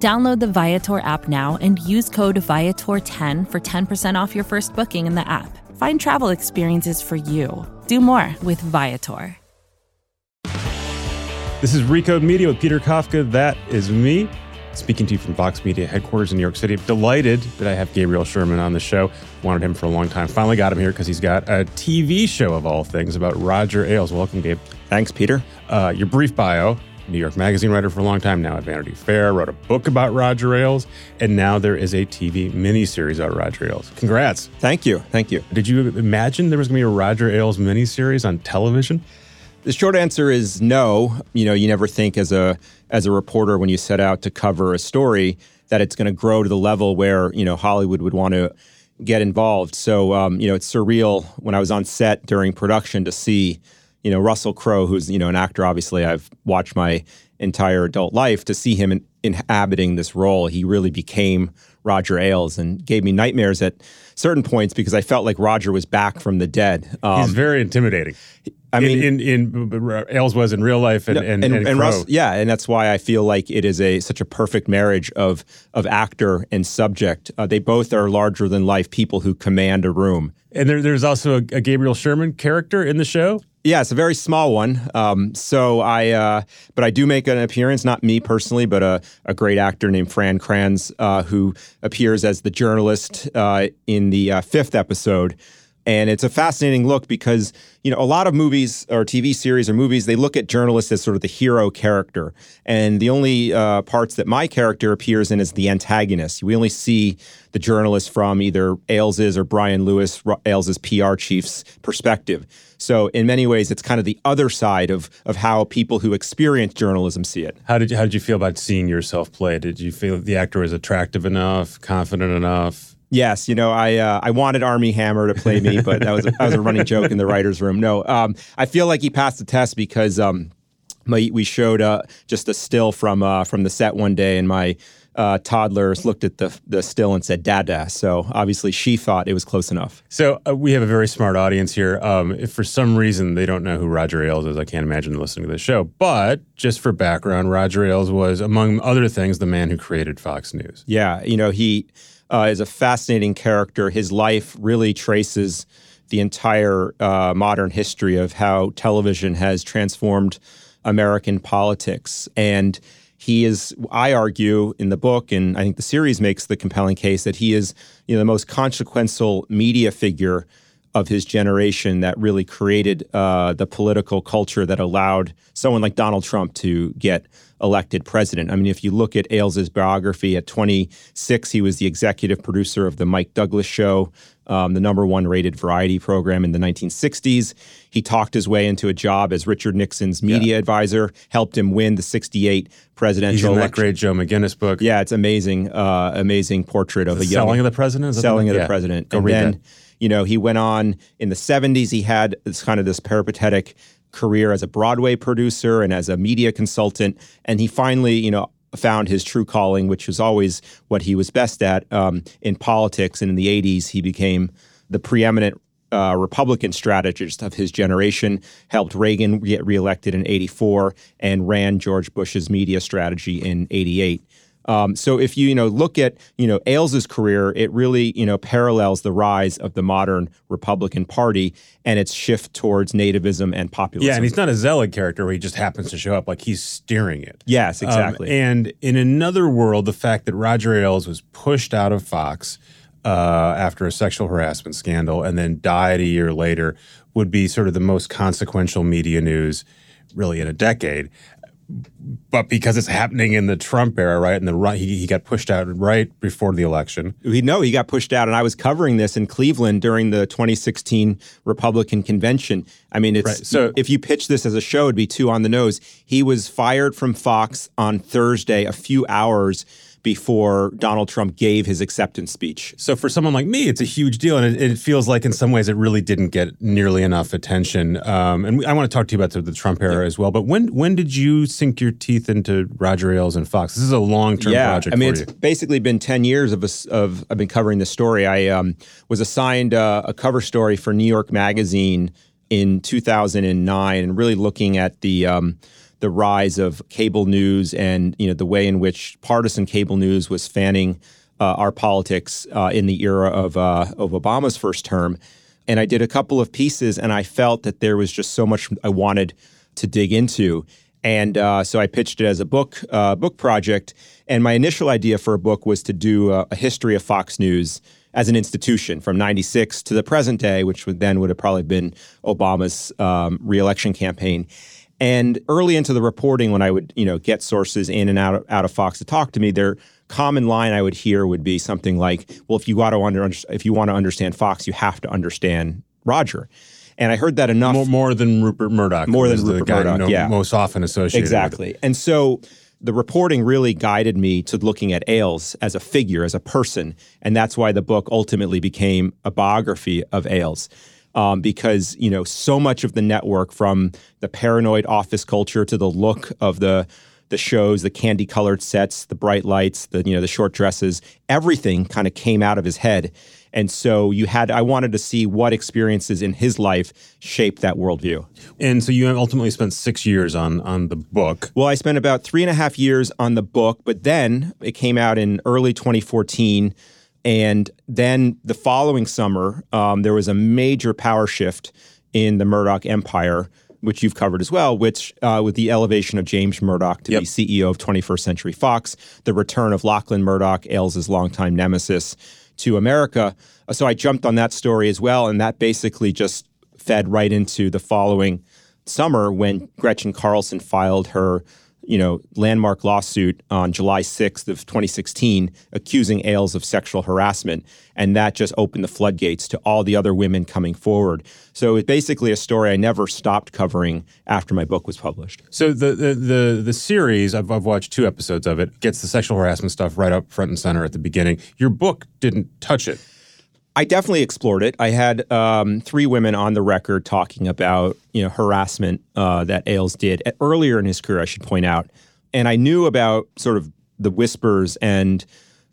Download the Viator app now and use code Viator10 for 10% off your first booking in the app. Find travel experiences for you. Do more with Viator. This is Recode Media with Peter Kafka. That is me speaking to you from Vox Media headquarters in New York City. Delighted that I have Gabriel Sherman on the show. Wanted him for a long time. Finally got him here because he's got a TV show of all things about Roger Ailes. Welcome, Gabe. Thanks, Peter. Uh, your brief bio New York Magazine writer for a long time, now at Vanity Fair, wrote a book about Roger Ailes, and now there is a TV miniseries about Roger Ailes. Congrats. Thank you. Thank you. Did you imagine there was going to be a Roger Ailes miniseries on television? The short answer is no. You know, you never think as a as a reporter when you set out to cover a story that it's going to grow to the level where you know Hollywood would want to get involved. So um, you know, it's surreal when I was on set during production to see you know Russell Crowe, who's you know an actor. Obviously, I've watched my entire adult life to see him in, inhabiting this role. He really became Roger Ailes and gave me nightmares at certain points because I felt like Roger was back from the dead. Um, He's very intimidating. I mean, in, in, in, Ailes was in real life, and and, and, and, and Russ, yeah, and that's why I feel like it is a such a perfect marriage of of actor and subject. Uh, they both are larger than life people who command a room. And there, there's also a, a Gabriel Sherman character in the show. Yeah, it's a very small one. Um, so I, uh, but I do make an appearance, not me personally, but a, a great actor named Fran Kranz, uh, who appears as the journalist uh, in the uh, fifth episode. And it's a fascinating look because, you know, a lot of movies or TV series or movies, they look at journalists as sort of the hero character. And the only uh, parts that my character appears in is the antagonist. We only see the journalist from either Ailes's or Brian Lewis, Ailes's PR chief's perspective. So in many ways, it's kind of the other side of of how people who experience journalism see it. How did you, how did you feel about seeing yourself play? Did you feel the actor was attractive enough, confident enough? Yes, you know, I uh, I wanted Armie Hammer to play me, but that was a, that was a running joke in the writers' room. No, um, I feel like he passed the test because um, my, we showed uh, just a still from uh, from the set one day, and my uh, toddlers looked at the the still and said "Dada." So obviously, she thought it was close enough. So uh, we have a very smart audience here. Um, if for some reason they don't know who Roger Ailes is, I can't imagine listening to the show. But just for background, Roger Ailes was, among other things, the man who created Fox News. Yeah, you know he uh, is a fascinating character. His life really traces the entire uh, modern history of how television has transformed American politics. And he is, I argue in the book, and I think the series makes the compelling case that he is you know, the most consequential media figure of his generation that really created uh, the political culture that allowed someone like Donald Trump to get elected president. I mean, if you look at Ailes's biography at 26, he was the executive producer of the Mike Douglas Show, um, the number one rated variety program in the 1960s. He talked his way into a job as Richard Nixon's media yeah. advisor, helped him win the 68 presidential election. that great Joe McGinniss book. Yeah, it's amazing, uh, amazing portrait of the a young selling of the president. Selling of the president. Go and read then, that. You know, he went on in the 70s. He had this kind of this peripatetic career as a Broadway producer and as a media consultant. And he finally, you know, found his true calling, which was always what he was best at um, in politics. And in the 80s, he became the preeminent uh, Republican strategist of his generation, helped Reagan get reelected in 84, and ran George Bush's media strategy in 88. Um, so if you you know look at you know Ailes' career, it really you know parallels the rise of the modern Republican Party and its shift towards nativism and populism. Yeah, and he's not a zealot character where he just happens to show up; like he's steering it. Yes, exactly. Um, and in another world, the fact that Roger Ailes was pushed out of Fox uh, after a sexual harassment scandal and then died a year later would be sort of the most consequential media news really in a decade but because it's happening in the Trump era, right? And the run, he, he got pushed out right before the election. We know he got pushed out, and I was covering this in Cleveland during the 2016 Republican convention. I mean, it's right. so if you pitch this as a show, it'd be too on the nose. He was fired from Fox on Thursday, a few hours before Donald Trump gave his acceptance speech. So for someone like me, it's a huge deal, and it, it feels like in some ways it really didn't get nearly enough attention. Um, and I want to talk to you about the, the Trump era yeah. as well. But when when did you sink your teeth into Roger Ailes and Fox? This is a long term yeah, project. I mean, it's you. basically been ten years of a, of I've been covering this story. I um, was assigned uh, a cover story for New York Magazine in 2009, and really looking at the um, the rise of cable news and you know the way in which partisan cable news was fanning uh, our politics uh, in the era of uh, of Obama's first term. And I did a couple of pieces, and I felt that there was just so much I wanted to dig into. And uh, so I pitched it as a book uh, book project. And my initial idea for a book was to do a, a history of Fox News as an institution from 96 to the present day, which would then would have probably been Obama's um, reelection campaign. And early into the reporting, when I would, you know, get sources in and out of, out of Fox to talk to me, their common line I would hear would be something like, "Well, if you want to under, if you want to understand Fox, you have to understand Roger." And I heard that enough. More, more than Rupert Murdoch. More than Rupert Murdoch. No, yeah, most often associated. Exactly. And so the reporting really guided me to looking at Ailes as a figure, as a person, and that's why the book ultimately became a biography of Ailes um, because you know so much of the network, from the paranoid office culture to the look of the the shows, the candy colored sets, the bright lights, the you know the short dresses, everything kind of came out of his head. And so you had, I wanted to see what experiences in his life shaped that worldview. And so you ultimately spent six years on on the book. Well, I spent about three and a half years on the book, but then it came out in early 2014. And then the following summer, um, there was a major power shift in the Murdoch empire, which you've covered as well, which uh, with the elevation of James Murdoch to yep. be CEO of 21st Century Fox, the return of Lachlan Murdoch, Ailes' longtime nemesis, to America. So I jumped on that story as well, and that basically just fed right into the following summer when Gretchen Carlson filed her you know, landmark lawsuit on July 6th of 2016 accusing Ailes of sexual harassment. And that just opened the floodgates to all the other women coming forward. So it's basically a story I never stopped covering after my book was published. So the the the, the series, I've, I've watched two episodes of it, gets the sexual harassment stuff right up front and center at the beginning. Your book didn't touch it. I definitely explored it. I had um, three women on the record talking about you know harassment uh, that Ailes did earlier in his career. I should point out, and I knew about sort of the whispers and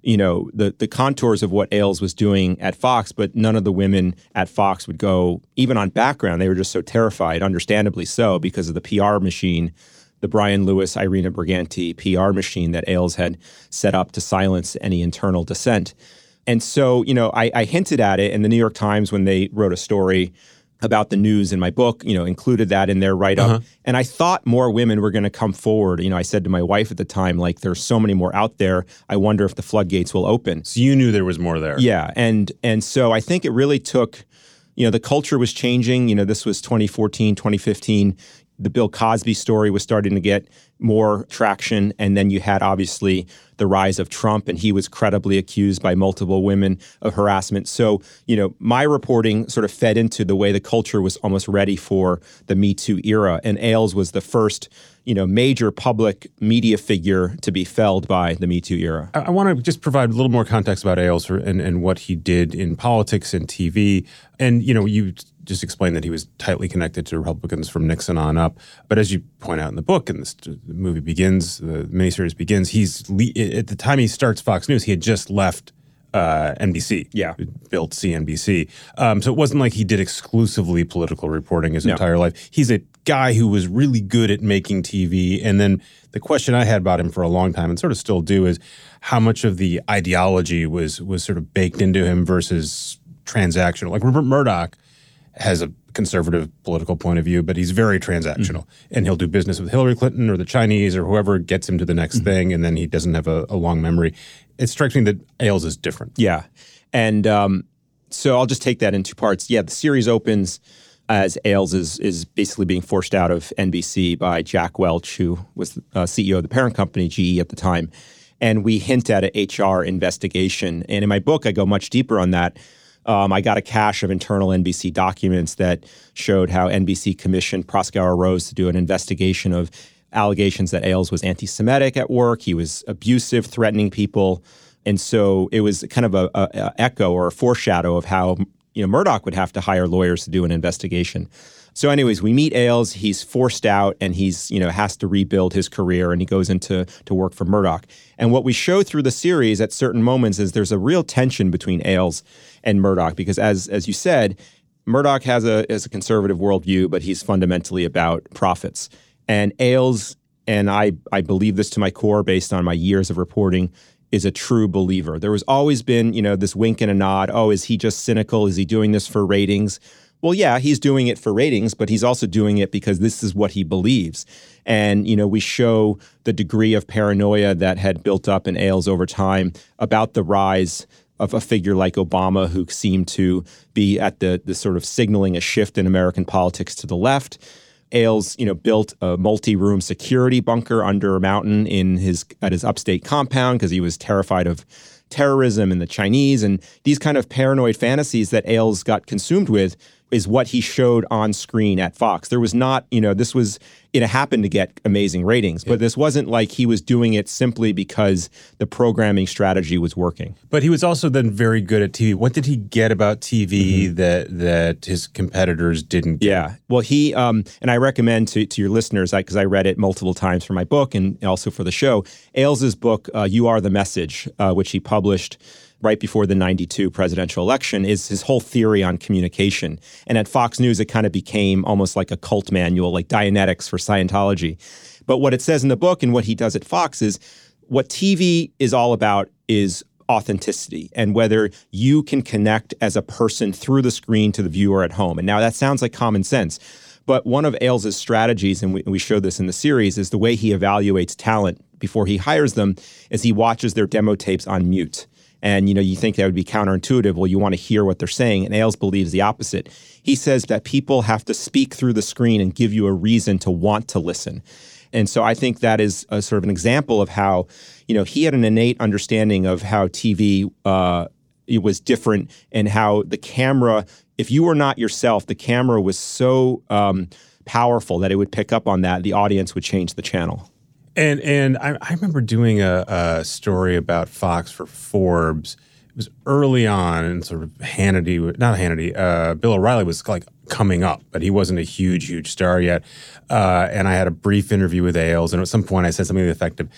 you know the the contours of what Ailes was doing at Fox, but none of the women at Fox would go even on background. They were just so terrified, understandably so, because of the PR machine, the Brian Lewis, Irena Briganti PR machine that Ailes had set up to silence any internal dissent. And so, you know, I, I hinted at it, and the New York Times, when they wrote a story about the news in my book, you know, included that in their write up. Uh-huh. And I thought more women were going to come forward. You know, I said to my wife at the time, like, there's so many more out there. I wonder if the floodgates will open. So you knew there was more there. Yeah. And and so I think it really took, you know, the culture was changing. You know, this was 2014, 2015 the Bill Cosby story was starting to get more traction. And then you had obviously the rise of Trump, and he was credibly accused by multiple women of harassment. So, you know, my reporting sort of fed into the way the culture was almost ready for the Me Too era. And Ailes was the first, you know, major public media figure to be felled by the Me Too era. I, I want to just provide a little more context about Ailes and, and what he did in politics and TV. And, you know, you just explained that he was tightly connected to Republicans from Nixon on up. But as you point out in the book, and the movie begins, the miniseries begins, he's at the time he starts Fox News, he had just left uh, NBC. Yeah. built CNBC. Um, so it wasn't like he did exclusively political reporting his No. entire life. He's a guy who was really good at making TV. And then the question I had about him for a long time, and sort of still do, is how much of the ideology was was sort of baked into him versus transactional. Like Rupert Murdoch has a conservative political point of view, but he's very transactional, and he'll do business with Hillary Clinton or the Chinese or whoever gets him to the next thing, and then he doesn't have a, a long memory. It strikes me that Ailes is different. Yeah. And um, so I'll just take that in two parts. Yeah, the series opens as Ailes is, is basically being forced out of NBC by Jack Welch, who was uh, CEO of the parent company, GE, at the time. And we hint at an HR investigation. And in my book, I go much deeper on that. Um, I got a cache of internal NBC documents that showed how NBC commissioned Proskauer Rose to do an investigation of allegations that Ailes was anti Semitic at work. He was abusive, threatening people. And so it was kind of a, echo or a foreshadow of how you know Murdoch would have to hire lawyers to do an investigation. So, anyways, we meet Ailes. He's forced out, and he's you know has to rebuild his career, and he goes into to work for Murdoch. And what we show through the series at certain moments is there's a real tension between Ailes and Murdoch because, as as you said, Murdoch has a has a conservative worldview, but he's fundamentally about profits. And Ailes, and I I believe this to my core based on my years of reporting, is a true believer. There was always been, you know, this wink and a nod. Oh, is he just cynical? Is he doing this for ratings? Well, yeah, he's doing it for ratings, but he's also doing it because this is what he believes. And, you know, we show the degree of paranoia that had built up in Ailes over time about the rise of a figure like Obama, who seemed to be at the, the sort of signaling a shift in American politics to the left. Ailes, you know, built a multi-room security bunker under a mountain in his at his upstate compound because he was terrified of terrorism and the Chinese and these kind of paranoid fantasies that Ailes got consumed with is what he showed on screen at Fox. There was not, you know, this was it happened to get amazing ratings, but this wasn't like he was doing it simply because the programming strategy was working. But he was also then very good at TV. What did he get about TV that that his competitors didn't get? Yeah. Well, he um, and I recommend to, to your listeners because I, read it multiple times for my book and also for the show. Ailes's book, uh, "You Are the Message," uh, which he published right before the 92 presidential election is his whole theory on communication. And at Fox News, it kind of became almost like a cult manual, like Dianetics for Scientology. But what it says in the book and what he does at Fox is what TV is all about is authenticity and whether you can connect as a person through the screen to the viewer at home. And now that sounds like common sense. But one of Ailes' strategies, and we, we show this in the series, is the way he evaluates talent before he hires them is he watches their demo tapes on mute. And you know, you think that would be counterintuitive. Well, you want to hear what they're saying. And Ailes believes the opposite. He says that people have to speak through the screen and give you a reason to want to listen. And so I think that is a sort of an example of how, you know, he had an innate understanding of how TV uh, it was different and how the camera, if you were not yourself, the camera was so um, powerful that it would pick up on that. The audience would change the channel. And and I, I remember doing a, a story about Fox for Forbes. It was early on, and sort of Hannity, not Hannity, uh, Bill O'Reilly was like coming up, but he wasn't a huge, huge star yet. Uh, and I had a brief interview with Ailes, and at some point I said something to the effect of,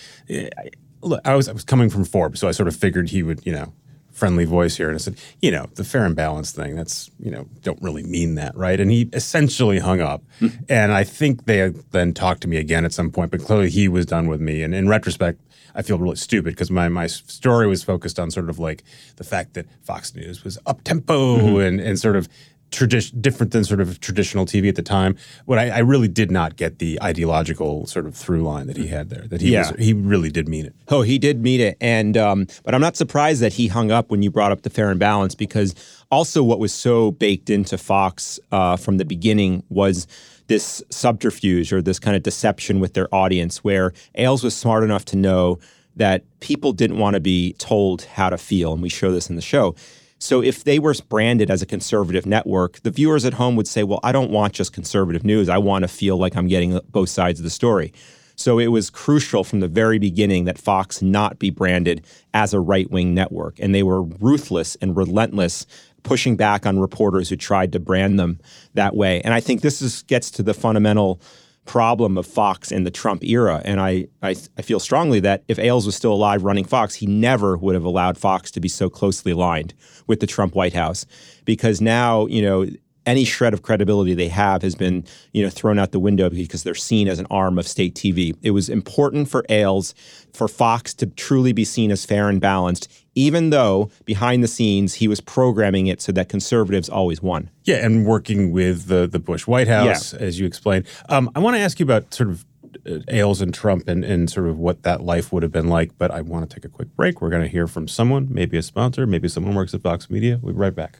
"Look, I was I was coming from Forbes, so I sort of figured he would, you know." Friendly voice here and I said, you know, the fair and balanced thing, that's, you know, don't really mean that, right? And he essentially hung up. Hmm. and I think they then talked to me again at some point, but clearly he was done with me. And in retrospect, I feel really stupid because my, my story was focused on sort of like the fact that Fox News was up tempo mm-hmm. and, and sort of tradition different than sort of traditional TV at the time. What I, I really did not get the ideological sort of through line that he had there. That he Yeah. was, he really did mean it. Oh, he did mean it, and um, but I'm not surprised that he hung up when you brought up the fair and balance because also what was so baked into Fox uh, from the beginning was this subterfuge or this kind of deception with their audience, where Ailes was smart enough to know that people didn't want to be told how to feel, and we show this in the show. So if they were branded as a conservative network, the viewers at home would say, "Well, I don't want just conservative news. I want to feel like I'm getting both sides of the story." So it was crucial from the very beginning that Fox not be branded as a right wing network. And they were ruthless and relentless, pushing back on reporters who tried to brand them that way. And I think this is, gets to the fundamental problem of Fox in the Trump era. And I, I, I feel strongly that if Ailes was still alive running Fox, he never would have allowed Fox to be so closely aligned with the Trump White House. Because now, you know, any shred of credibility they have has been, you know, thrown out the window because they're seen as an arm of state TV. It was important for Ailes, for Fox to truly be seen as fair and balanced, even though behind the scenes he was programming it so that conservatives always won. Yeah, and working with the the Bush White House, yeah. as you explained. Um, I want to ask you about sort of uh, Ailes and Trump and, and sort of what that life would have been like. But I want to take a quick break. We're going to hear from someone, maybe a sponsor, maybe someone works at Vox Media. We'll be right back.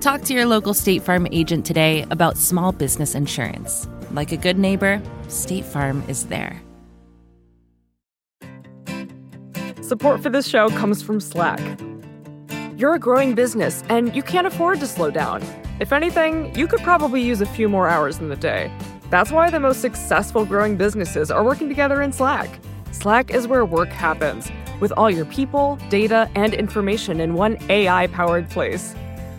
Talk to your local State Farm agent today about small business insurance. Like a good neighbor, State Farm is there. Support for this show comes from Slack. You're a growing business and you can't afford to slow down. If anything, you could probably use a few more hours in the day. That's why the most successful growing businesses are working together in Slack. Slack is where work happens, with all your people, data, and information in one AI powered place.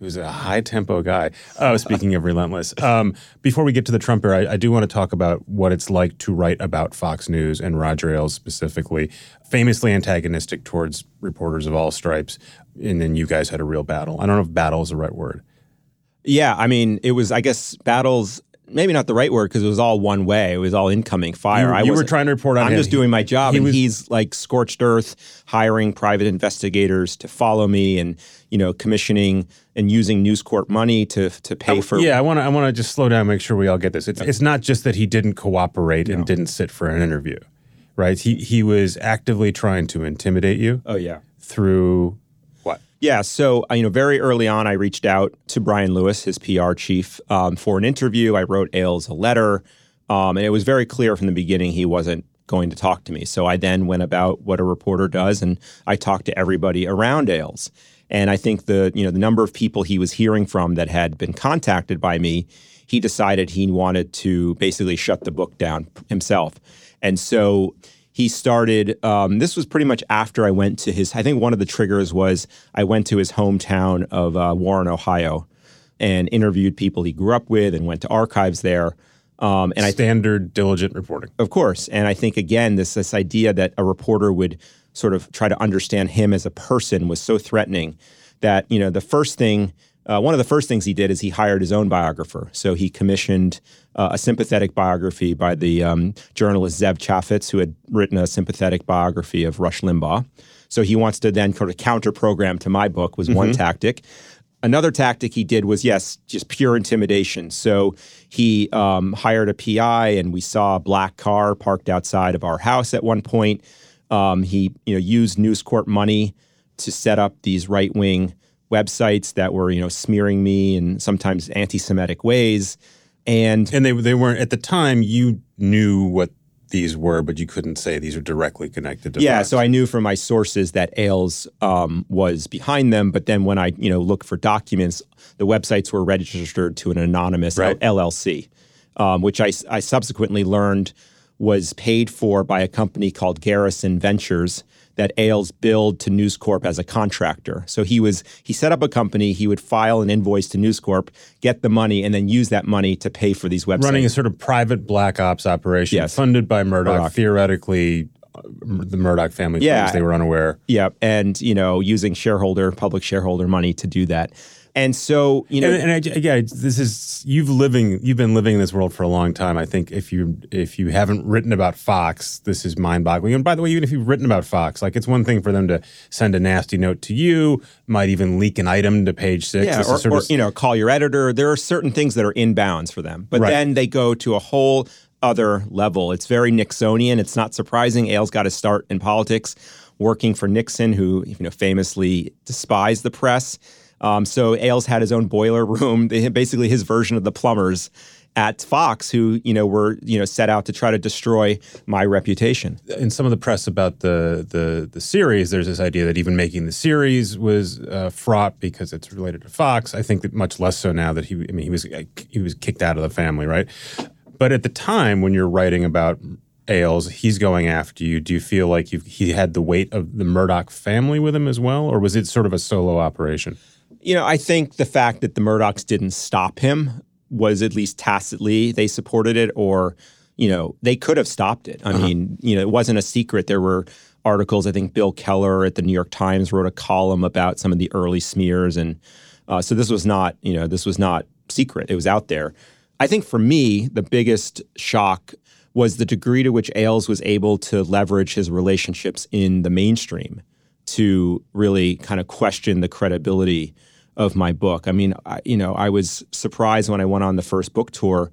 who's a high tempo guy. Oh, speaking of relentless. Um, before we get to the Trump era, I, I, do want to talk about what it's like to write about Fox News and Roger Ailes specifically, famously antagonistic towards reporters of all stripes. And then you guys had a real battle. I don't know if battle is the right word. Yeah, I mean, it was, I guess, battles maybe not the right word because it was all one way. It was all incoming fire. You, I you were trying to report on I'm him. just doing my job, he and was, he's like scorched earth, hiring private investigators to follow me, and you know, commissioning and using News Corp money to to pay I, for. Yeah, I want to I want to just slow down, make sure we all get this. It's it's not just that he didn't cooperate no. and didn't sit for an interview, right? He he was actively trying to intimidate you. Oh yeah, through yeah, so uh, you know, very early on, I reached out to Brian Lewis, his PR chief, um, for an interview. I wrote Ailes a letter, um, and it was very clear from the beginning he wasn't going to talk to me. So I then went about what a reporter does, and I talked to everybody around Ailes. And I think the you know the number of people he was hearing from that had been contacted by me, he decided he wanted to basically shut the book down himself. And so he started um, this was pretty much after i went to his i think one of the triggers was i went to his hometown of uh, warren ohio and interviewed people he grew up with and went to archives there um, and standard I, diligent reporting. Of course and i think again this this idea that a reporter would sort of try to understand him as a person was so threatening that you know the first thing uh, one of the first things he did is he hired his own biographer. So he commissioned uh, a sympathetic biography by the um, journalist Zev Chafets, who had written a sympathetic biography of Rush Limbaugh. So he wants to then sort of counter program to my book was mm-hmm. one tactic. Another tactic he did was yes, just pure intimidation. So he um, hired a PI, and we saw a black car parked outside of our house at one point. Um, he you know used News Corp money to set up these right wing websites that were you know smearing me in sometimes anti-Semitic ways, and and they they weren't at the time. You knew what these were, but you couldn't say these are directly connected to. Yeah, so I knew from my sources that Ailes um, was behind them, but then when I you know looked for documents, the websites were registered to an anonymous right. LLC, um, which I, I subsequently learned was paid for by a company called Garrison Ventures that Ailes billed to News Corp as a contractor. So he was he set up a company, he would file an invoice to News Corp, get the money, and then use that money to pay for these websites. Running a sort of private black ops operation yes. funded by Murdoch, Murdoch. theoretically uh, the Murdoch family yeah. they were unaware. Yeah, and you know, using shareholder, public shareholder money to do that. And so, you know, and, and I, yeah, this is you've living you've been living in this world for a long time. I think if you if you haven't written about Fox, this is mind boggling. And by the way, even if you've written about Fox, like it's one thing for them to send a nasty note to you, might even leak an item to Page Six. Yeah, or, or of, you know, call your editor. There are certain things that are in bounds for them, but right. then they go to a whole other level. It's very Nixonian. It's not surprising. Ailes got his start in politics working for Nixon, who you know famously despised the press. Um, so Ailes had his own boiler room, basically his version of the plumbers at Fox, who you know were you know set out to try to destroy my reputation. In some of the press about the the the series, there's this idea that even making the series was uh, fraught because it's related to Fox. I think that much less so now that he, I mean, he was he was kicked out of the family, right? But at the time when you're writing about Ailes, he's going after you. Do you feel like he had the weight of the Murdoch family with him as well, or was it sort of a solo operation? You know, I think the fact that the Murdochs didn't stop him was at least tacitly they supported it, or you know, they could have stopped it. I uh-huh. mean, you know, it wasn't a secret. There were articles. I think Bill Keller at the New York Times wrote a column about some of the early smears, and uh, so this was not, you know, this was not secret. It was out there. I think for me, the biggest shock was the degree to which Ailes was able to leverage his relationships in the mainstream to really kind of question the credibility of my book. I mean, I, you know, I was surprised when I went on the first book tour,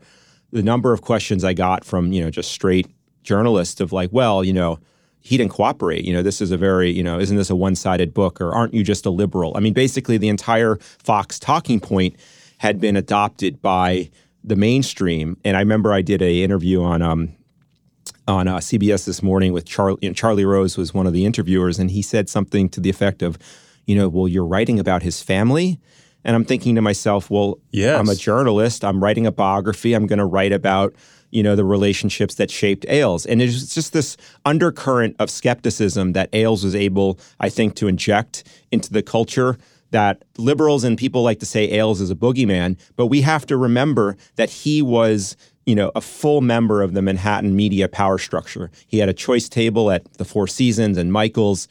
the number of questions I got from, you know, just straight journalists of like, well, you know, he didn't cooperate. You know, this is a very, you know, isn't this a one-sided book or aren't you just a liberal? I mean, basically the entire Fox talking point had been adopted by the mainstream. And I remember I did a interview on um, on uh, CBS this morning with Charlie. You know, Charlie Rose was one of the interviewers, and he said something to the effect of, you know, well, you're writing about his family. And I'm thinking to myself, well, yes. I'm a journalist. I'm writing a biography. I'm going to write about, you know, the relationships that shaped Ailes. And it's just this undercurrent of skepticism that Ailes was able, I think, to inject into the culture that liberals and people like to say Ailes is a boogeyman, but we have to remember that he was you know, a full member of the Manhattan media power structure. He had a choice table at the Four Seasons and Michael's.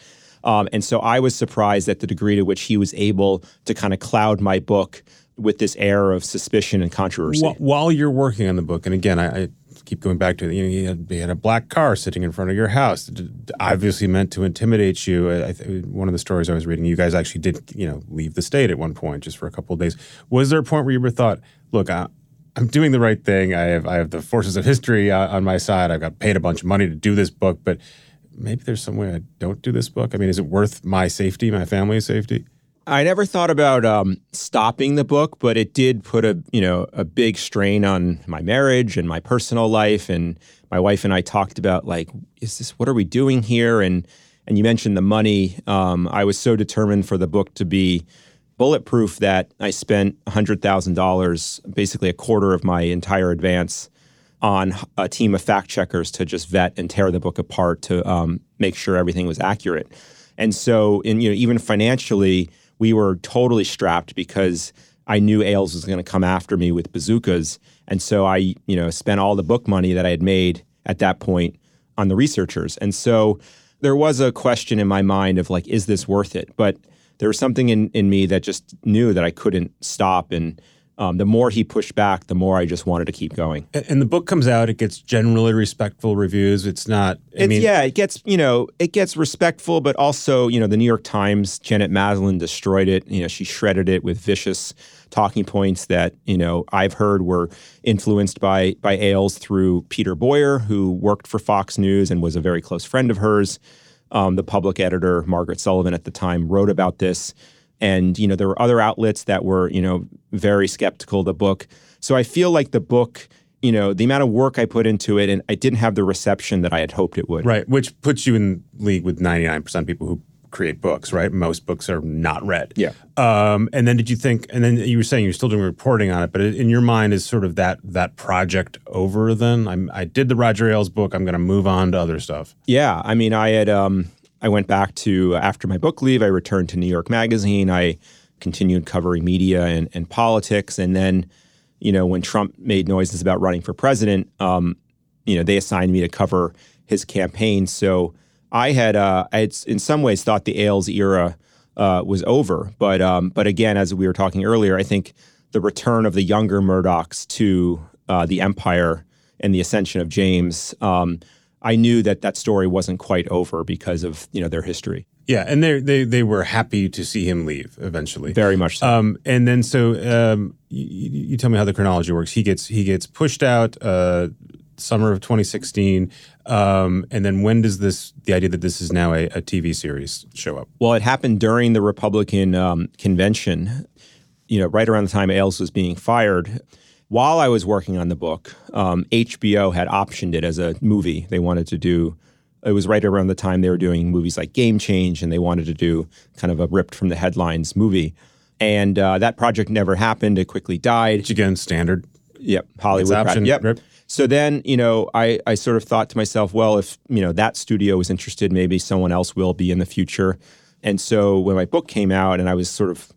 Um, and so I was surprised at the degree to which he was able to kind of cloud my book with this air of suspicion and controversy. While you're working on the book, and again, I, I keep going back to you know, he had, he had, a black car sitting in front of your house, obviously meant to intimidate you. I, one of the stories I was reading, you guys actually did you know leave the state at one point just for a couple of days. Was there a point where you ever thought, look, I, I'm doing the right thing. I have I have the forces of history uh, on my side. I've got paid a bunch of money to do this book, but maybe there's some way I don't do this book. I mean, is it worth my safety, my family's safety? I never thought about um, stopping the book, but it did put a you know a big strain on my marriage and my personal life. And my wife and I talked about like, is this what are we doing here? And and you mentioned the money. Um, I was so determined for the book to be bulletproof that I spent hundred thousand dollars, basically a quarter of my entire advance, on a team of fact checkers to just vet and tear the book apart to um, make sure everything was accurate. And so, in you know, even financially we were totally strapped because I knew Ailes was going to come after me with bazookas. And so I, you know, spent all the book money that I had made at that point on the researchers. And so there was a question in my mind of like, is this worth it? But there was something in, in me that just knew that I couldn't stop. And um, the more he pushed back, the more I just wanted to keep going. And the book comes out; it gets generally respectful reviews. It's not. I it's, mean, yeah, it gets you know it gets respectful, but also you know the New York Times, Janet Maslin destroyed it. You know she shredded it with vicious talking points that you know I've heard were influenced by by Ailes through Peter Boyer, who worked for Fox News and was a very close friend of hers. Um, the public editor Margaret Sullivan at the time wrote about this and you know there were other outlets that were you know very skeptical of the book. So i feel like the book you know the amount of work i put into it and i didn't have the reception that i had hoped it would. Right which puts you in league with 99% of people who create books right? Most books are not read. Yeah. Um, and then did you think and then you were saying you're still doing reporting on it but in your mind is sort of that that project over then? I'm, i did the roger ailes book i'm going to move on to other stuff. Yeah i mean i had um, I went back to, after my book leave, I returned to New York Magazine. I continued covering media and, and politics. And then, you know, when Trump made noises about running for president, um, you know, they assigned me to cover his campaign. So I had, uh, I had in some ways thought the Ailes era uh, was over. But um, but again, as we were talking earlier, I think the return of the younger Murdochs to uh, the empire and the ascension of James. Um, I knew that that story wasn't quite over because of you know their history. Yeah, and they they they were happy to see him leave eventually. Very much so. Um, and then so um, you, you tell me how the chronology works. He gets he gets pushed out uh, summer of 2016, um, and then when does this the idea that this is now a, a TV series show up? Well, it happened during the Republican um, convention. You know, right around the time Ailes was being fired. While I was working on the book, um, HBO had optioned it as a movie. They wanted to do. It was right around the time they were doing movies like Game Change, and they wanted to do kind of a ripped from the headlines movie. And uh, that project never happened. It quickly died. Which again, standard. Yep, Hollywood. Option, Yep. rip. So then, you know, I, I sort of thought to myself, well, if, you know, that studio was interested, maybe someone else will be in the future. And so when my book came out and I was sort of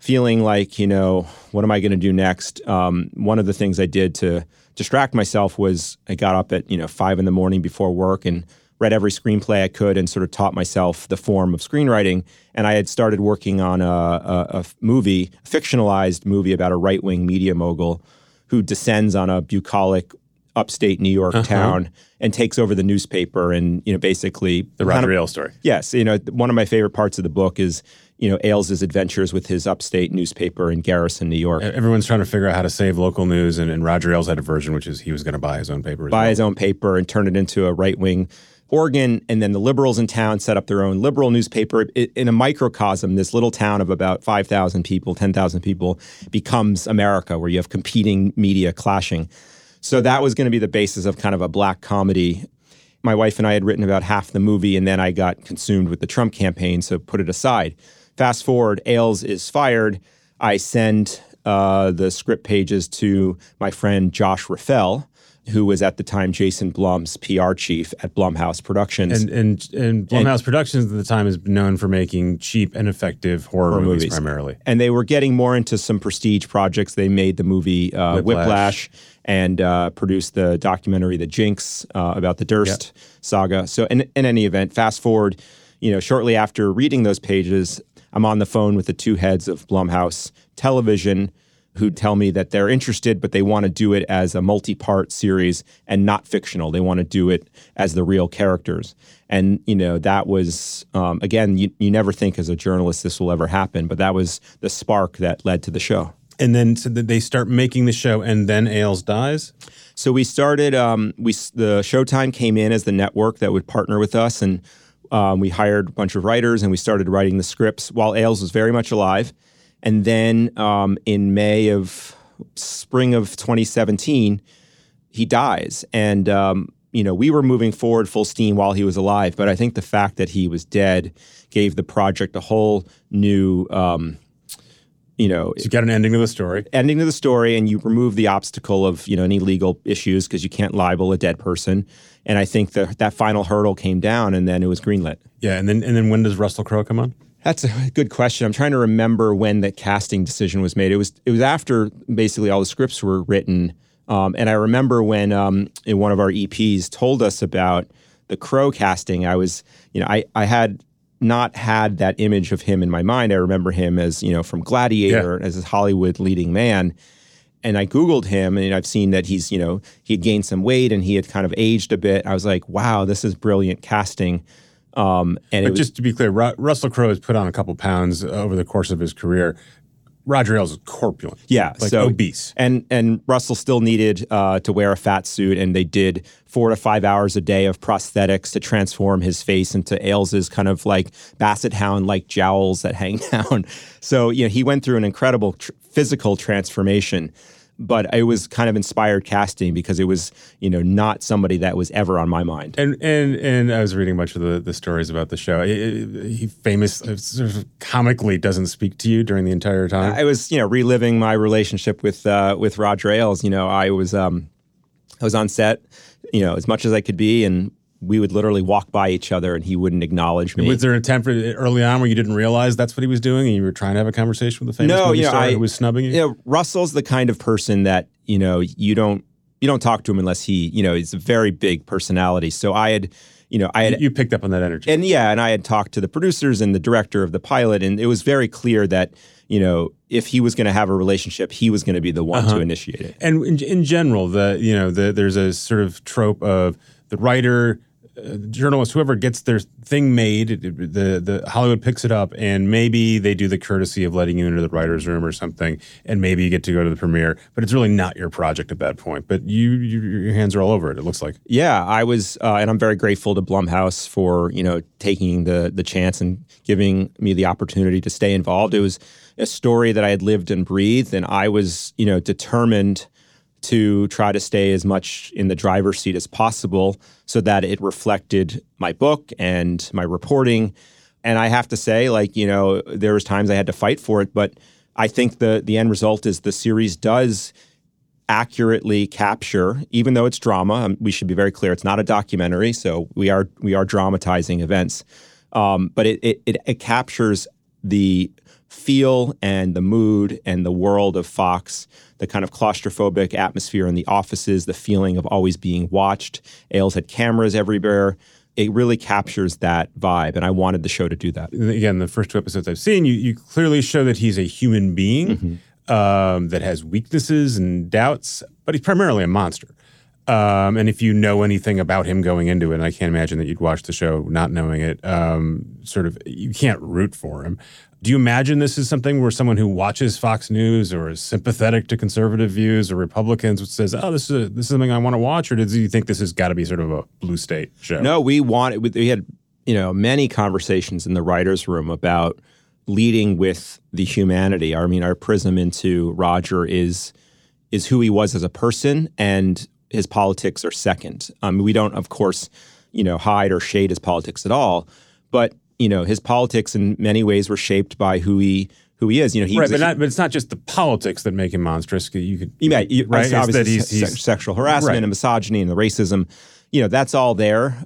feeling like, you know, what am I going to do next? Um, one of the things I did to distract myself was I got up at, you know, five in the morning before work and read every screenplay I could and sort of taught myself the form of screenwriting. And I had started working on a, a, a movie, a fictionalized movie about a right wing media mogul who descends on a bucolic upstate New York Uh-huh. town and takes over the newspaper and you know basically The kind of- Roger Ailes story. Yes, you know one of my favorite parts of the book is you know Ailes' adventures with his upstate newspaper in Garrison, New York. Everyone's trying to figure out how to save local news, and, and Roger Ailes had a version, which is he was going to buy his own paper. Buy well. his own paper and turn it into a right wing organ. And then the liberals in town set up their own liberal newspaper. In a microcosm, this little town of about 5,000 people, 10,000 people becomes America, where you have competing media clashing. So that was going to be the basis of kind of a black comedy. My wife and I had written about half the movie, and then I got consumed with the Trump campaign, so put it aside. Fast forward, Ailes is fired. I send uh, the script pages to my friend Josh Raffel, who was at the time Jason Blum's PR chief at Blumhouse Productions. And and and Blumhouse Productions at the time is known for making cheap and effective horror, Horror movies, movies. primarily. and they were getting more into some prestige projects. They made the movie uh, Whiplash. Whiplash. and uh, produced the documentary The Jinx uh, about the Durst saga. So, in, in any event, fast forward, you know, shortly after reading those pages, I'm on the phone with the two heads of Blumhouse Television. Who tell me that they're interested, but they want to do it as a multi-part series and not fictional. They want to do it as the real characters, and you know that was um, again. You, you never think as a journalist this will ever happen, but that was the spark that led to the show. And then so they start making the show, and then Ailes dies. So we started. Um, we the Showtime came in as the network that would partner with us, and um, we hired a bunch of writers, and we started writing the scripts while Ailes was very much alive. And then um, in May of spring of 2017, he dies, and um, you know we were moving forward full steam while he was alive. But I think the fact that he was dead gave the project a whole new. Um, you know, So you got an ending to the story. ending to the story and you remove the obstacle of you know any legal issues because you can't libel a dead person and i think the, that final hurdle came down and then it was greenlit Yeah, and then and then when does Russell Crowe come on? That's a good question. I'm trying to remember when the casting decision was made. It was it was after basically all the scripts were written. Um, and i remember when um, in one of our eps told us about the Crowe casting i was you know i, I had not had that image of him in my mind. I remember him as you know from gladiator as a hollywood leading man. And I Googled him and I've seen that he's, you know, he had gained some weight and he had kind of aged a bit. I was like, wow, this is brilliant casting. Um, and it But was, just to be clear, Ru- Russell Crowe has put on a couple pounds over the course of his career. Roger Ailes is corpulent. yeah, like so obese. And and Russell still needed uh, to wear a fat suit, and they did four to five hours a day of prosthetics to transform his face into Ailes's kind of like basset hound like jowls that hang down. So you know he went through an incredible tr- physical transformation. But it was kind of inspired casting because it was, you know, not somebody that was ever on my mind. And and and I was reading a bunch of the, the stories about the show. He, he famous uh, sort of comically doesn't speak to you during the entire time. I was, you know, reliving my relationship with uh, with Roger Ailes. You know, I was um, I was on set, you know, as much as I could be, and we would literally walk by each other, and he wouldn't acknowledge me. was there an attempt early on where you didn't realize that's what he was doing, and you were trying to have a conversation with the famous No, movie you know, star I- who was snubbing you? you know, Russell's the kind of person that you know you don't you don't talk to him unless he you know he's a very big personality. So I had you know, I had you picked up on that energy. and yeah, and I had talked to the producers and the director of the pilot, and it was very clear that you know if he was going to have a relationship, he was going to be the one Uh-huh. to initiate it. And in, in general, the you know the, there's a sort of trope of the writer, uh, journalist, whoever gets their thing made, the the Hollywood picks it up, and maybe they do the courtesy of letting you into the writers' room or something, and maybe you get to go to the premiere, but it's really not your project at that point. But you, you your hands are all over it. It looks like. Yeah, I was, uh, and I'm very grateful to Blumhouse for you know taking the the chance and giving me the opportunity to stay involved. It was a story that I had lived and breathed, and I was you know determined to try to stay as much in the driver's seat as possible so that it reflected my book and my reporting. And I have to say, like you know, there was times I had to fight for it, but I think the the end result is the series does accurately capture, even though it's drama. um, we should be very clear; it's not a documentary, so we are we are dramatizing events. Um, but it, it it it captures the feel and the mood and the world of Fox, the kind of claustrophobic atmosphere in the offices, the feeling of always being watched. Ailes had cameras everywhere. It really captures that vibe, and I wanted the show to do that. again, the first two episodes I've seen, you, you clearly show that he's a human being um, that has weaknesses and doubts, but he's primarily a monster. Um, and if you know anything about him going into it, and I can't imagine that you'd watch the show not knowing it, um, sort of, you can't root for him. Do you imagine this is something where someone who watches Fox News or is sympathetic to conservative views or Republicans says, "Oh, this is a, this is something I want to watch," or does you think this has got to be sort of a blue state show? No, we wanted. We had you know many conversations in the writers' room about leading with the humanity. I mean, our prism into Roger is is who he was as a person, and his politics are second. Um, we don't, of course, you know, hide or shade his politics at all, but you know, his politics in many ways were shaped by who he who he is. You know, he right, was a but, not, but it's not just the politics that make him monstrous. You could, you you, right? It's Obviously, that he's- he's- sexual harassment Right. and misogyny and the racism, you know, that's all there.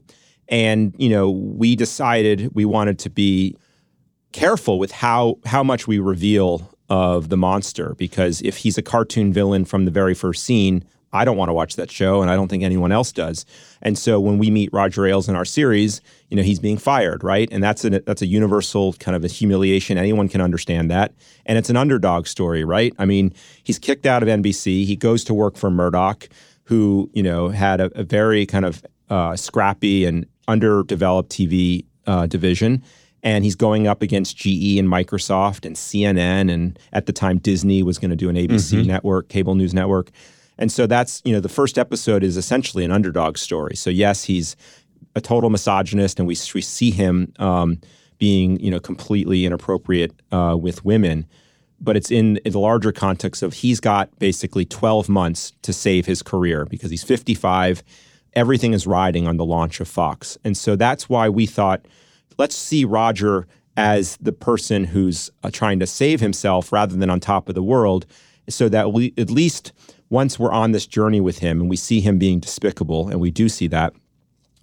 And you know, we decided we wanted to be careful with how how much we reveal of the monster because if he's a cartoon villain from the very first scene, I don't want to watch that show, and I don't think anyone else does. And so when we meet Roger Ailes in our series, you know, he's being fired, right? And that's a that's a universal kind of a humiliation. Anyone can understand that, and it's an underdog story, right? I mean, he's kicked out of NBC. He goes to work for Murdoch, who you know had a, a very kind of uh, scrappy and underdeveloped TV uh, division. And he's going up against GE and Microsoft and CNN, and at the time Disney was going to do an ABC network, cable news network. And so that's, you know, the first episode is essentially an underdog story. So, yes, he's a total misogynist, and we, we see him um, being, you know, completely inappropriate uh, with women. But it's in, in the larger context of he's got basically 12 months to save his career because he's 55. Everything is riding on the launch of Fox. And so that's why we thought, let's see Roger as the person who's uh, trying to save himself rather than on top of the world, so that we at least once we're on this journey with him and we see him being despicable, and we do see that,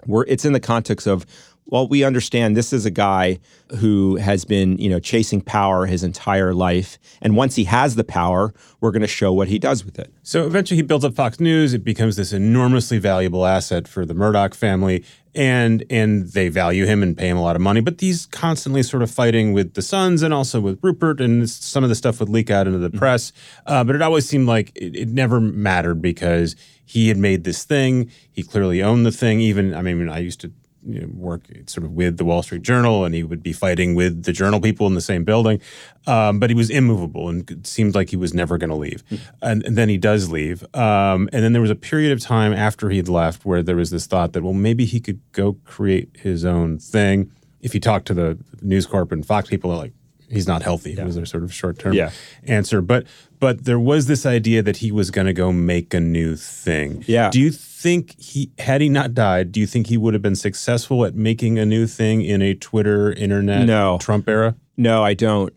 we're it's in the context of well, we understand this is a guy who has been, you know, chasing power his entire life, and once he has the power, we're going to show what he does with it. So eventually he builds up Fox News. It becomes this enormously valuable asset for the Murdoch family. And and they value him and pay him a lot of money. But he's constantly sort of fighting with the sons and also with Rupert. And some of the stuff would leak out into the press. Uh, but it always seemed like it, it never mattered because he had made this thing. He clearly owned the thing. Even, I mean, I used to you know, work sort of with the Wall Street Journal, and he would be fighting with the Journal people in the same building. Um, but he was immovable, and it seemed like he was never going to leave. And, and then he does leave. Um, and then there was a period of time after he'd left where there was this thought that well, maybe he could go create his own thing. If you talk to the News Corp and Fox people, they're like. He's not healthy. Was their sort of short term Yeah. answer, but but there was this idea that he was going to go make a new thing. Yeah. Do you think he had he not died, do you think he would have been successful at making a new thing in a Twitter, internet, No. Trump era? No, I don't.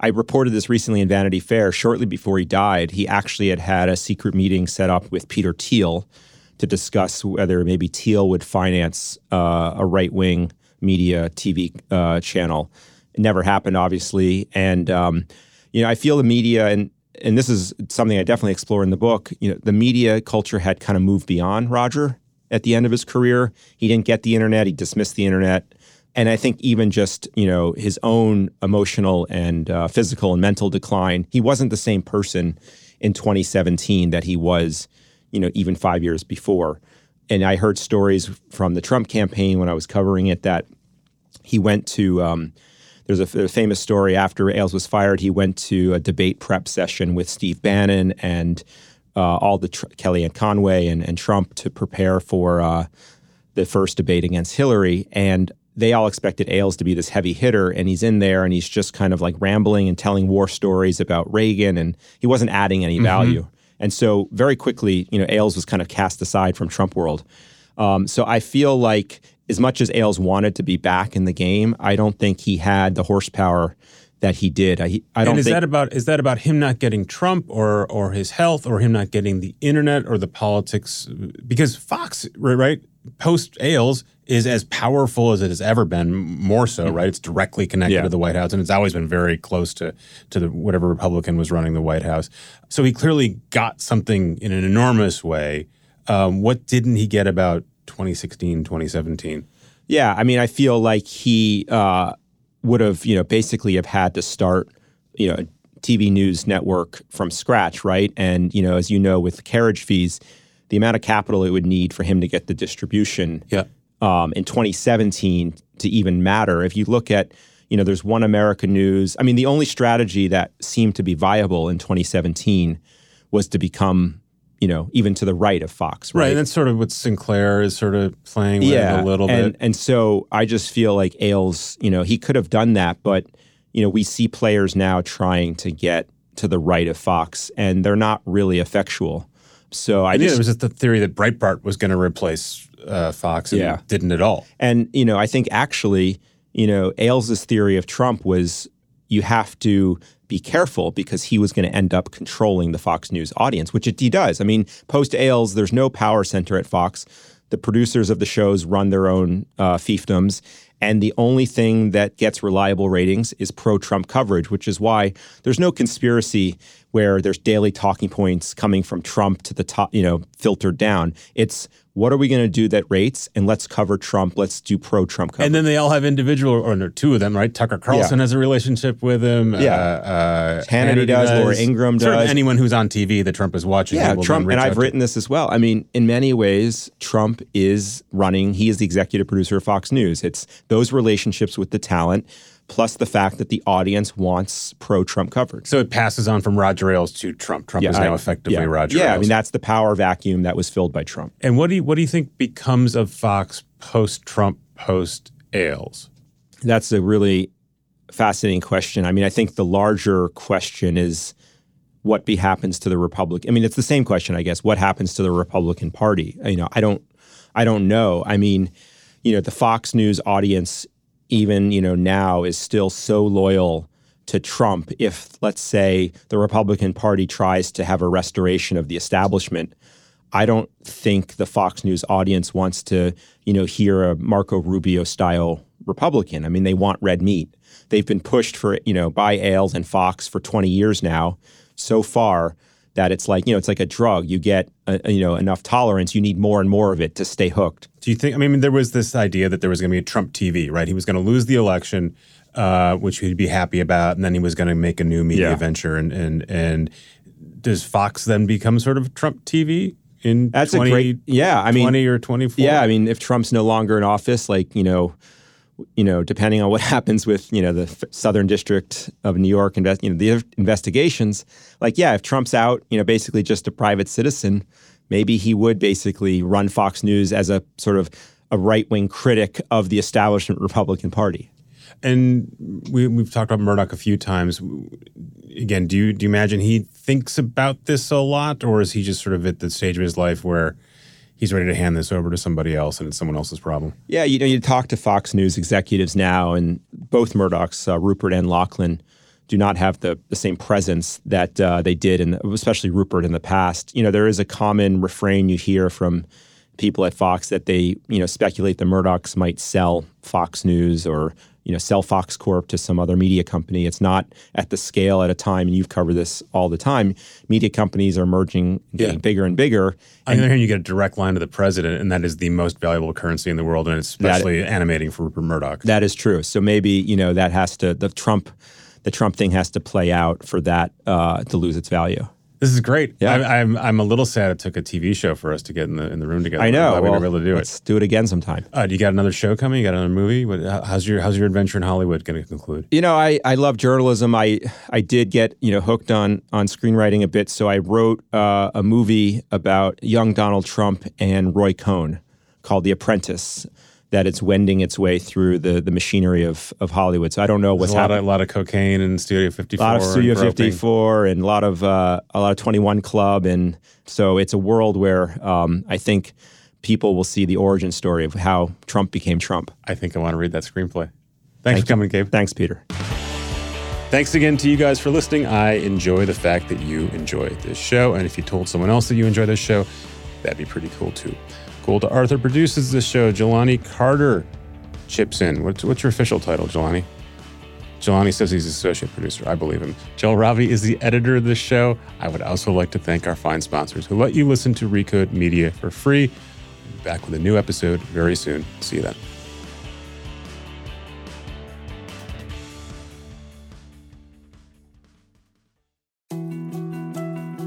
I reported this recently in Vanity Fair. Shortly before he died, he actually had had a secret meeting set up with Peter Thiel to discuss whether maybe Thiel would finance uh, a right wing media TV uh, channel. It never happened, obviously. And, um, you know, I feel the media, and, and this is something I definitely explore in the book, you know, the media culture had kind of moved beyond Roger at the end of his career. He didn't get the internet. He dismissed the internet. And I think even just you know his own emotional and uh, physical and mental decline, he wasn't the same person in 2017 that he was, you know, even five years before. And I heard stories from the Trump campaign when I was covering it that he went to. Um, there's a, a, famous story after Ailes was fired. He went to a debate prep session with Steve Bannon and uh, all the tr- Kellyanne Conway and, and, Trump to prepare for uh, the first debate against Hillary. And they all expected Ailes to be this heavy hitter, and he's in there and he's just kind of like rambling and telling war stories about Reagan, and he wasn't adding any mm-hmm. value. Mm-hmm. And so very quickly, you know, Ailes was kind of cast aside from Trump world. Um, so I feel like as much as Ailes wanted to be back in the game, I don't think he had the horsepower that he did. I, I don't. And is think, that about is that about him not getting Trump or or his health or him not getting the internet or the politics? Because Fox, right, post Ailes is as powerful as it has ever been, more so, mm-hmm. right? It's directly connected yeah. to the White House, and it's always been very close to to the, whatever Republican was running the White House. So he clearly got something in an enormous way. Um, what didn't he get about 2016, 2017? Yeah, I mean, I feel like he uh, would have, you know, basically have had to start, you know, TV news network from scratch, right? And you know, as you know, with carriage fees, the amount of capital it would need for him to get the distribution yeah um, in 2017 to even matter. If you look at, you know, there's One America News. I mean, the only strategy that seemed to be viable in 2017 was to become, you know, even to the right of Fox. Right. Right. And that's sort of what Sinclair is sort of playing with yeah, a little and, bit. And so I just feel like Ailes, you know, he could have done that, but, you know, we see players now trying to get to the right of Fox, and they're not really effectual. So I and just, it was just the theory that Breitbart was going to replace uh, Fox and yeah. didn't at all. And you know, I think actually, you know, Ailes's theory of Trump was you have to be careful because he was going to end up controlling the Fox News audience, which it, he does. I mean, post Ailes, there's no power center at Fox. The producers of the shows run their own uh, fiefdoms. And the only thing that gets reliable ratings is pro Trump coverage, which is why there's no conspiracy where there's daily talking points coming from Trump to the top, you know, filtered down. It's what are we going to do that rates? And let's cover Trump. Let's do pro Trump coverage. And then they all have individual, or no, two of them, right? Tucker Carlson yeah. has a relationship with him. Yeah. Uh, uh, Hannity, Hannity does, Laura Ingraham sort does. Of anyone who's on TV that Trump is watching. Yeah, Trump, and I've written this as well. I mean, in many ways, Trump is running, he is the executive producer of Fox News. It's those relationships with the talent plus the fact that the audience wants pro-Trump coverage. So it passes on from Roger Ailes to Trump. Trump yeah, is now I, effectively yeah, Roger. Yeah, Ailes. I mean that's the power vacuum that was filled by Trump. And what do you what do you think becomes of Fox post-Trump, post-Ailes? That's a really fascinating question. I mean, I think the larger question is what be happens to the Republican. I mean, it's the same question, I guess. What happens to the Republican Party? You know, I don't, I don't know. I mean, you know, the Fox News audience even you know now is still so loyal to Trump if let's say the Republican Party tries to have a restoration of the establishment. I don't think the Fox News audience wants to you know hear a Marco Rubio style Republican. I mean they want red meat. They've been pushed for you know by Ailes and Fox for 20 years now. So far that it's like you know it's like a drug. You get a, you know enough tolerance you need more and more of it to stay hooked. Do you think i mean there was this idea that there was going to be a trump tv right? He was going to lose the election uh, which he'd be happy about and then he was going to make a new media yeah. venture. And and and does fox then become sort of trump tv in that's 20, a great yeah i mean 20 or 24 yeah i mean if trump's no longer in office like you know you know, depending on what happens with you know the Southern District of New York, invest, you know, the investigations. Like, yeah, if Trump's out, you know, basically just a private citizen, maybe he would basically run Fox News as a sort of a right wing critic of the establishment Republican Party. And we, have talked about Murdoch a few times. Again, do you do you imagine he thinks about this a lot, or is he just sort of at the stage of his life where he's ready to hand this over to somebody else and it's someone else's problem. Yeah, you know, you talk to Fox News executives now, and both Murdochs, uh, Rupert and Lachlan, do not have the, the same presence that uh, they did, and especially Rupert in the past. You know, there is a common refrain you hear from people at Fox that they, you know, speculate the Murdochs might sell Fox News or you know sell Fox Corp to some other media company. It's not at the scale at a time, and you've covered this all the time. Media companies are merging, getting Yeah. bigger and bigger. On the other hand, you get a direct line to the president, and that is the most valuable currency in the world, and it's especially animating for Rupert Murdoch. That is true. So maybe you know that has to the Trump, the Trump thing has to play out for that uh, to lose its value. This is great. Yeah. I, I'm I'm a little sad it took a TV show for us to get in the in the room together. I know. Glad we well, were able to do it. let's do it again sometime. Uh, do you got another show coming? You got another movie? What, how's your how's your adventure in Hollywood going to conclude? You know, I, I love journalism. I I did get you know hooked on on screenwriting a bit, so I wrote uh, a movie about young Donald Trump and Roy Cohn called The Apprentice. That it's wending its way through the the machinery of of Hollywood. So I don't know what's There's a lot, of, happening. a lot of cocaine in Studio 54. A lot of Studio and 54 and a lot of uh, a lot of 21 Club, and so it's a world where um, I think people will see the origin story of how Trump became Trump. I think I want to read that screenplay. Thanks for coming, Gabe. Thanks, Peter. Thanks again to you guys for listening. I enjoy the fact that you enjoy this show. And if you told someone else that you enjoy this show, that'd be pretty cool too. Cool to Arthur produces this show. Jelani Carter chips in. What's, what's your official title, Jelani? Jelani says he's associate producer. I believe him. Joel Ravi is the editor of this show. I would also like to thank our fine sponsors who let you listen to Recode Media for free. Back with a new episode very soon. See you then.